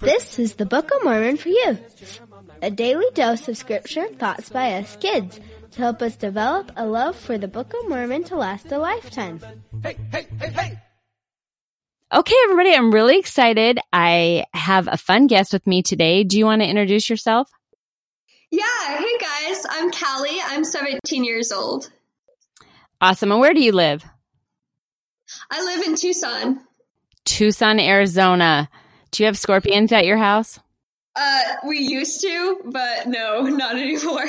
This is the Book of Mormon for you. A daily dose of scripture and thoughts by us kids to help us develop a love for the Book of Mormon to last a lifetime. Hey, hey, hey, hey. Okay, everybody, I'm really excited. I have a fun guest with me today. Do you want to introduce yourself? Yeah, hey guys, I'm Callie. I'm 17 years old. Awesome. And where do you live? I live in Tucson. Tucson, Arizona. Do you have scorpions at your house? Uh, we used to, but no, not anymore.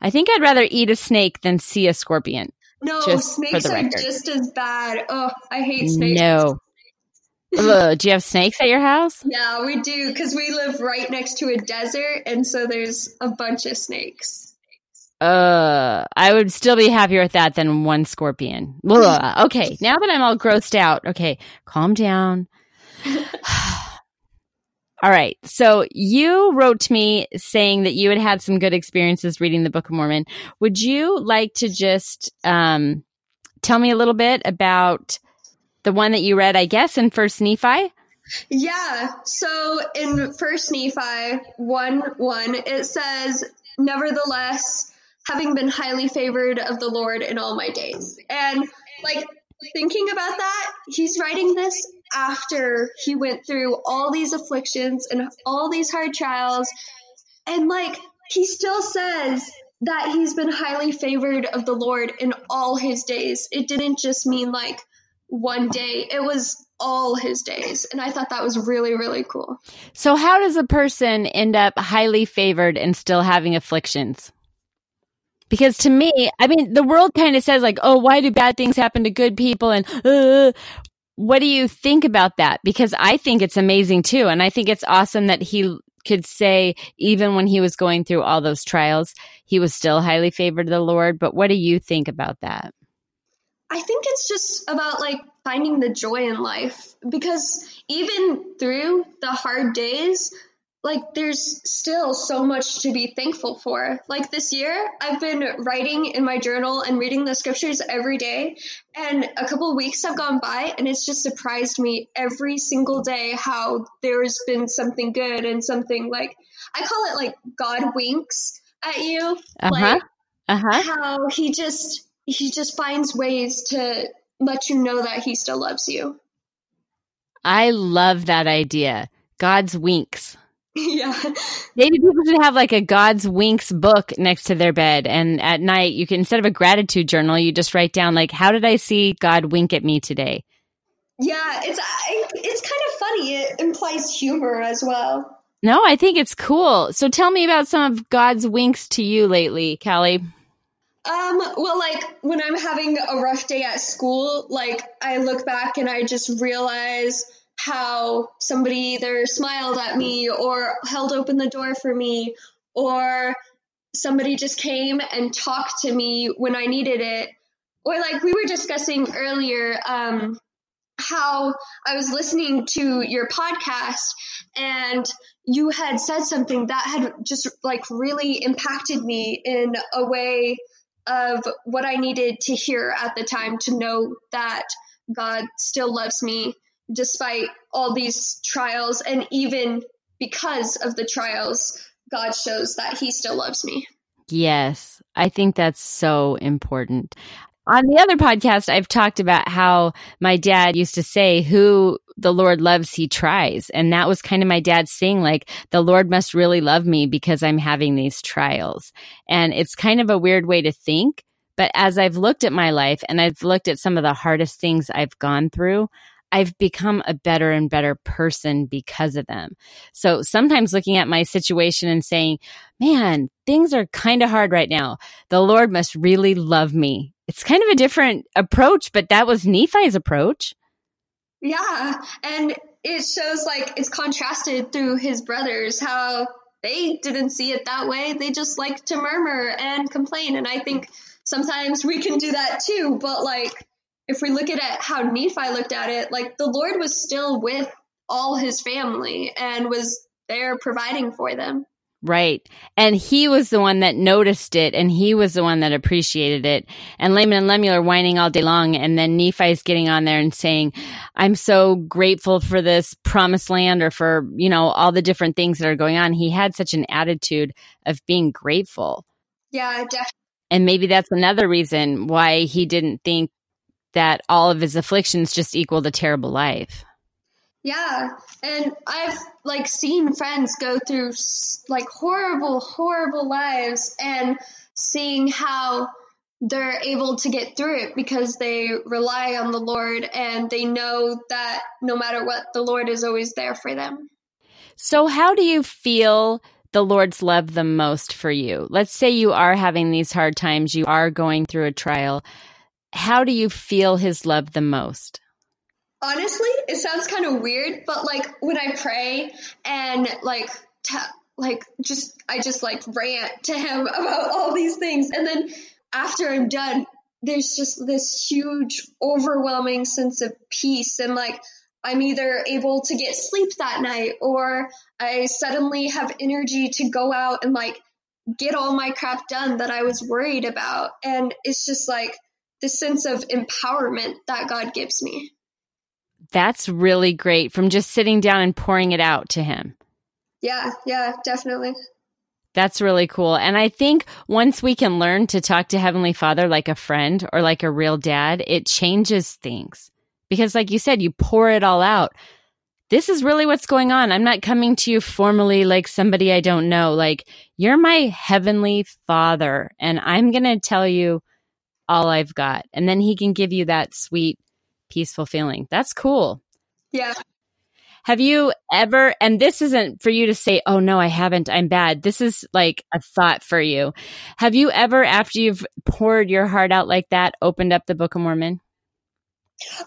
I think I'd rather eat a snake than see a scorpion. No, snakes are record. just as bad. Oh, I hate snakes. No. Ugh, do you have snakes at your house? Yeah, we do because we live right next to a desert, and so there's a bunch of snakes. Uh, I would still be happier with that than one scorpion. Ugh. Okay, now that I'm all grossed out, okay, calm down. all right, so you wrote to me saying that you had had some good experiences reading the Book of Mormon. Would you like to just um, tell me a little bit about the one that you read, I guess, in First Nephi? Yeah. So in First Nephi one one, it says, "Nevertheless, having been highly favored of the Lord in all my days," and like thinking about that, he's writing this after he went through all these afflictions and all these hard trials, and like he still says that he's been highly favored of the Lord in all his days. It didn't just mean like one day; it was all his days. And I thought that was really, really cool. So, how does a person end up highly favored and still having afflictions? Because to me, I mean, the world kind of says, like, oh, why do bad things happen to good people? And uh, what do you think about that? Because I think it's amazing too. And I think it's awesome that he could say, even when he was going through all those trials, he was still highly favored of the Lord. But what do you think about that? I think it's just about like finding the joy in life because even through the hard days, like there's still so much to be thankful for. Like this year, I've been writing in my journal and reading the scriptures every day, and a couple weeks have gone by, and it's just surprised me every single day how there's been something good and something like I call it like God winks at you, Uh huh. like Uh huh. how he just he just finds ways to let you know that he still loves you. I love that idea. God's winks. yeah. Maybe people should have like a God's winks book next to their bed. And at night, you can, instead of a gratitude journal, you just write down, like, how did I see God wink at me today? Yeah, it's it's kind of funny. It implies humor as well. No, I think it's cool. So tell me about some of God's winks to you lately, Callie. Um, well, like when I'm having a rough day at school, like I look back and I just realize how somebody either smiled at me or held open the door for me or somebody just came and talked to me when I needed it. Or like we were discussing earlier, um, how I was listening to your podcast and you had said something that had just like really impacted me in a way of what I needed to hear at the time to know that God still loves me despite all these trials and even because of the trials God shows that he still loves me. Yes, I think that's so important. On the other podcast, I've talked about how my dad used to say, Who the Lord loves, he tries. And that was kind of my dad saying, like, the Lord must really love me because I'm having these trials. And it's kind of a weird way to think. But as I've looked at my life and I've looked at some of the hardest things I've gone through, I've become a better and better person because of them. So sometimes looking at my situation and saying, man, things are kind of hard right now. The Lord must really love me. It's kind of a different approach, but that was Nephi's approach. Yeah, and it shows like it's contrasted through his brothers how they didn't see it that way. They just like to murmur and complain. And I think sometimes we can do that too. But like, if we look at it, how Nephi looked at it, like the Lord was still with all his family and was there providing for them. Right. And he was the one that noticed it and he was the one that appreciated it. And Laman and Lemuel are whining all day long. And then Nephi's getting on there and saying, I'm so grateful for this promised land or for, you know, all the different things that are going on. He had such an attitude of being grateful. Yeah, definitely. And maybe that's another reason why he didn't think that all of his afflictions just equaled a terrible life. Yeah, and I've like seen friends go through like horrible, horrible lives and seeing how they're able to get through it because they rely on the Lord and they know that no matter what, the Lord is always there for them. So, how do you feel the Lord's love the most for you? Let's say you are having these hard times, you are going through a trial. How do you feel his love the most? honestly, it sounds kind of weird, but like when I pray and like like just I just like rant to him about all these things, and then after I'm done, there's just this huge, overwhelming sense of peace and like. I'm either able to get sleep that night or I suddenly have energy to go out and like get all my crap done that I was worried about. And it's just like the sense of empowerment that God gives me. That's really great from just sitting down and pouring it out to him. Yeah, yeah, definitely. That's really cool. And I think once we can learn to talk to Heavenly Father like a friend or like a real dad, it changes things. Because, like you said, you pour it all out. This is really what's going on. I'm not coming to you formally like somebody I don't know. Like, you're my Heavenly Father, and I'm going to tell you all I've got. And then He can give you that sweet peaceful feeling. That's cool. Yeah. Have you ever, and this isn't for you to say, oh no, I haven't, I'm bad. This is like a thought for you. Have you ever, after you've poured your heart out like that, opened up the Book of Mormon?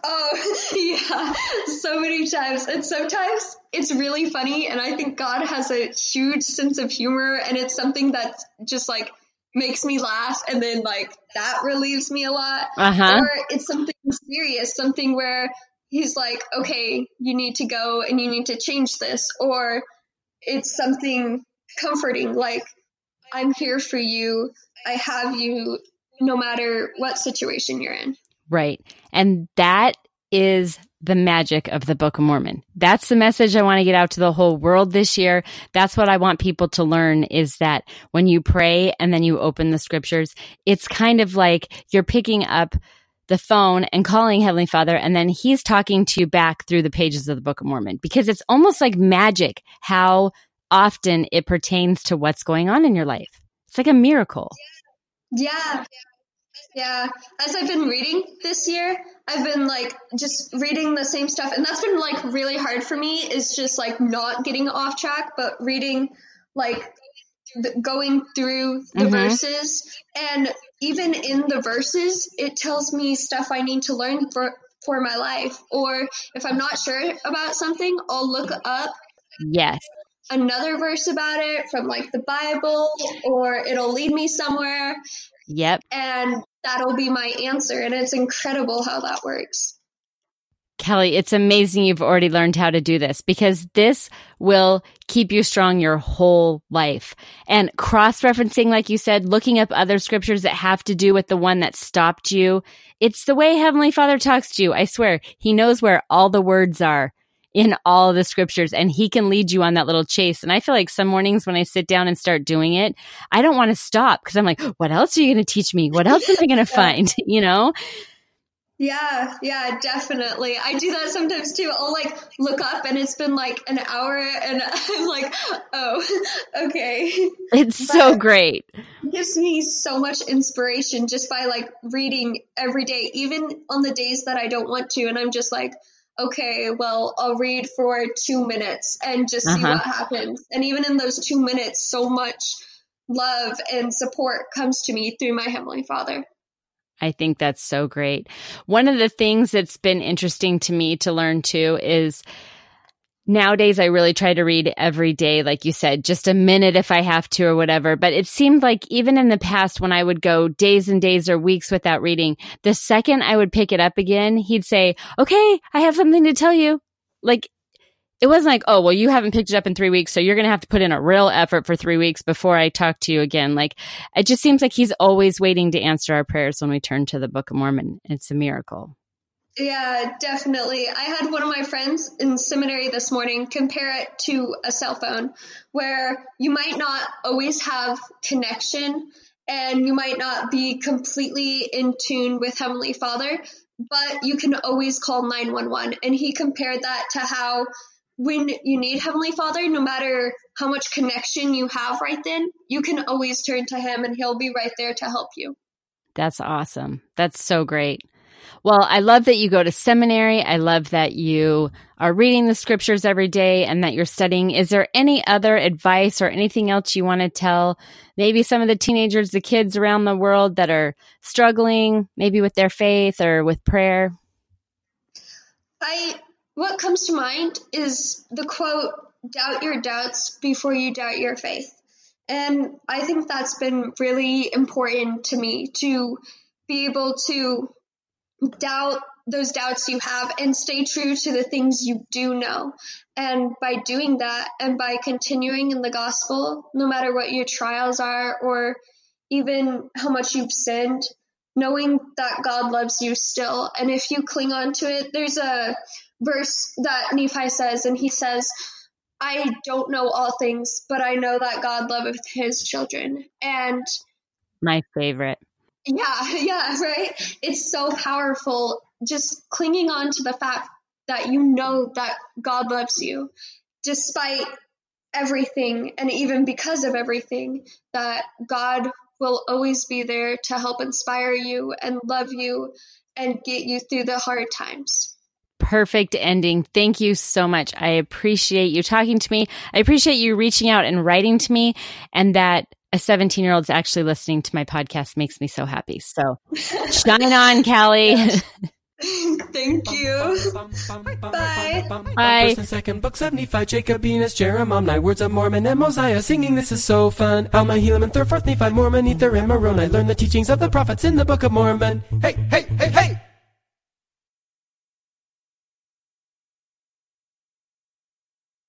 Oh, yeah, so many times. And sometimes it's really funny. And I think God has a huge sense of humor. And it's something that's just like makes me laugh and then like that relieves me a lot. Uh-huh. Or it's something serious, something where he's like, okay, you need to go and you need to change this. Or it's something comforting, like, I'm here for you. I have you no matter what situation you're in. Right. And that is the magic of the Book of Mormon. That's the message I want to get out to the whole world this year. That's what I want people to learn is that when you pray and then you open the scriptures, it's kind of like you're picking up the phone and calling Heavenly Father, and then He's talking to you back through the pages of the Book of Mormon because it's almost like magic how often it pertains to what's going on in your life. It's like a miracle. Yeah. Yeah. Yeah, as I've been reading this year, I've been like just reading the same stuff and that's been like really hard for me is just like not getting off track but reading like going through the mm-hmm. verses and even in the verses it tells me stuff I need to learn for for my life or if I'm not sure about something I'll look up yes another verse about it from like the Bible or it'll lead me somewhere Yep. And that'll be my answer. And it's incredible how that works. Callie, it's amazing you've already learned how to do this because this will keep you strong your whole life. And cross referencing, like you said, looking up other scriptures that have to do with the one that stopped you. It's the way Heavenly Father talks to you. I swear, He knows where all the words are in all the scriptures and he can lead you on that little chase. And I feel like some mornings when I sit down and start doing it, I don't want to stop because I'm like, what else are you going to teach me? What else am I going to find? You know? Yeah, yeah, definitely. I do that sometimes too. I'll like look up and it's been like an hour and I'm like, oh, okay. It's but so great. It gives me so much inspiration just by like reading every day, even on the days that I don't want to. And I'm just like, okay, well, I'll read for two minutes and just see uh-huh. what happens. And even in those two minutes, so much love and support comes to me through my Heavenly Father. I think that's so great. One of the things that's been interesting to me to learn too is nowadays I really try to read every day, like you said, just a minute if I have to or whatever. But it seemed like even in the past when I would go days and days or weeks without reading, the second I would pick it up again, he'd say, okay, I have something to tell you. Like it wasn't like, oh, well, you haven't picked it up in three weeks, so you're going to have to put in a real effort for three weeks before I talk to you again. Like, it just seems like he's always waiting to answer our prayers when we turn to the Book of Mormon. It's a miracle. Yeah, definitely. I had one of my friends in seminary this morning compare it to a cell phone where you might not always have connection and you might not be completely in tune with Heavenly Father, but you can always call 911. And he compared that to how when you need Heavenly Father, no matter how much connection you have right then, you can always turn to Him and He'll be right there to help you. That's awesome. That's so great. Well, I love that you go to seminary. I love that you are reading the scriptures every day and that you're studying. Is there any other advice or anything else you want to tell maybe some of the teenagers, the kids around the world that are struggling maybe with their faith or with prayer? I what comes to mind is the quote, doubt your doubts before you doubt your faith. And I think that's been really important to me to be able to doubt those doubts you have and stay true to the things you do know. And by doing that and by continuing in the gospel, no matter what your trials are or even how much you've sinned, knowing that God loves you still. And if you cling on to it, there's a verse that Nephi says, and he says, I don't know all things, but I know that God loveth his children. And my favorite. Yeah, yeah, right. It's so powerful just clinging on to the fact that you know that God loves you despite everything and even because of everything that God will always be there to help inspire you and love you and get you through the hard times perfect ending. Thank you so much. I appreciate you talking to me. I appreciate you reaching out and writing to me, and that a 17 year old is actually listening to my podcast makes me so happy. So shine on, Callie. Thank you. Bye. Bye. First and second books of Nephi, Jacob, Enos, Jeremiah, Words of Mormon, and Mosiah. Singing, this is so fun. Alma, Helaman, and third, fourth Nephi, Mormon, Ether, and Moroni. Learn the teachings of the prophets in the Book of Mormon. Hey, hey, hey, hey!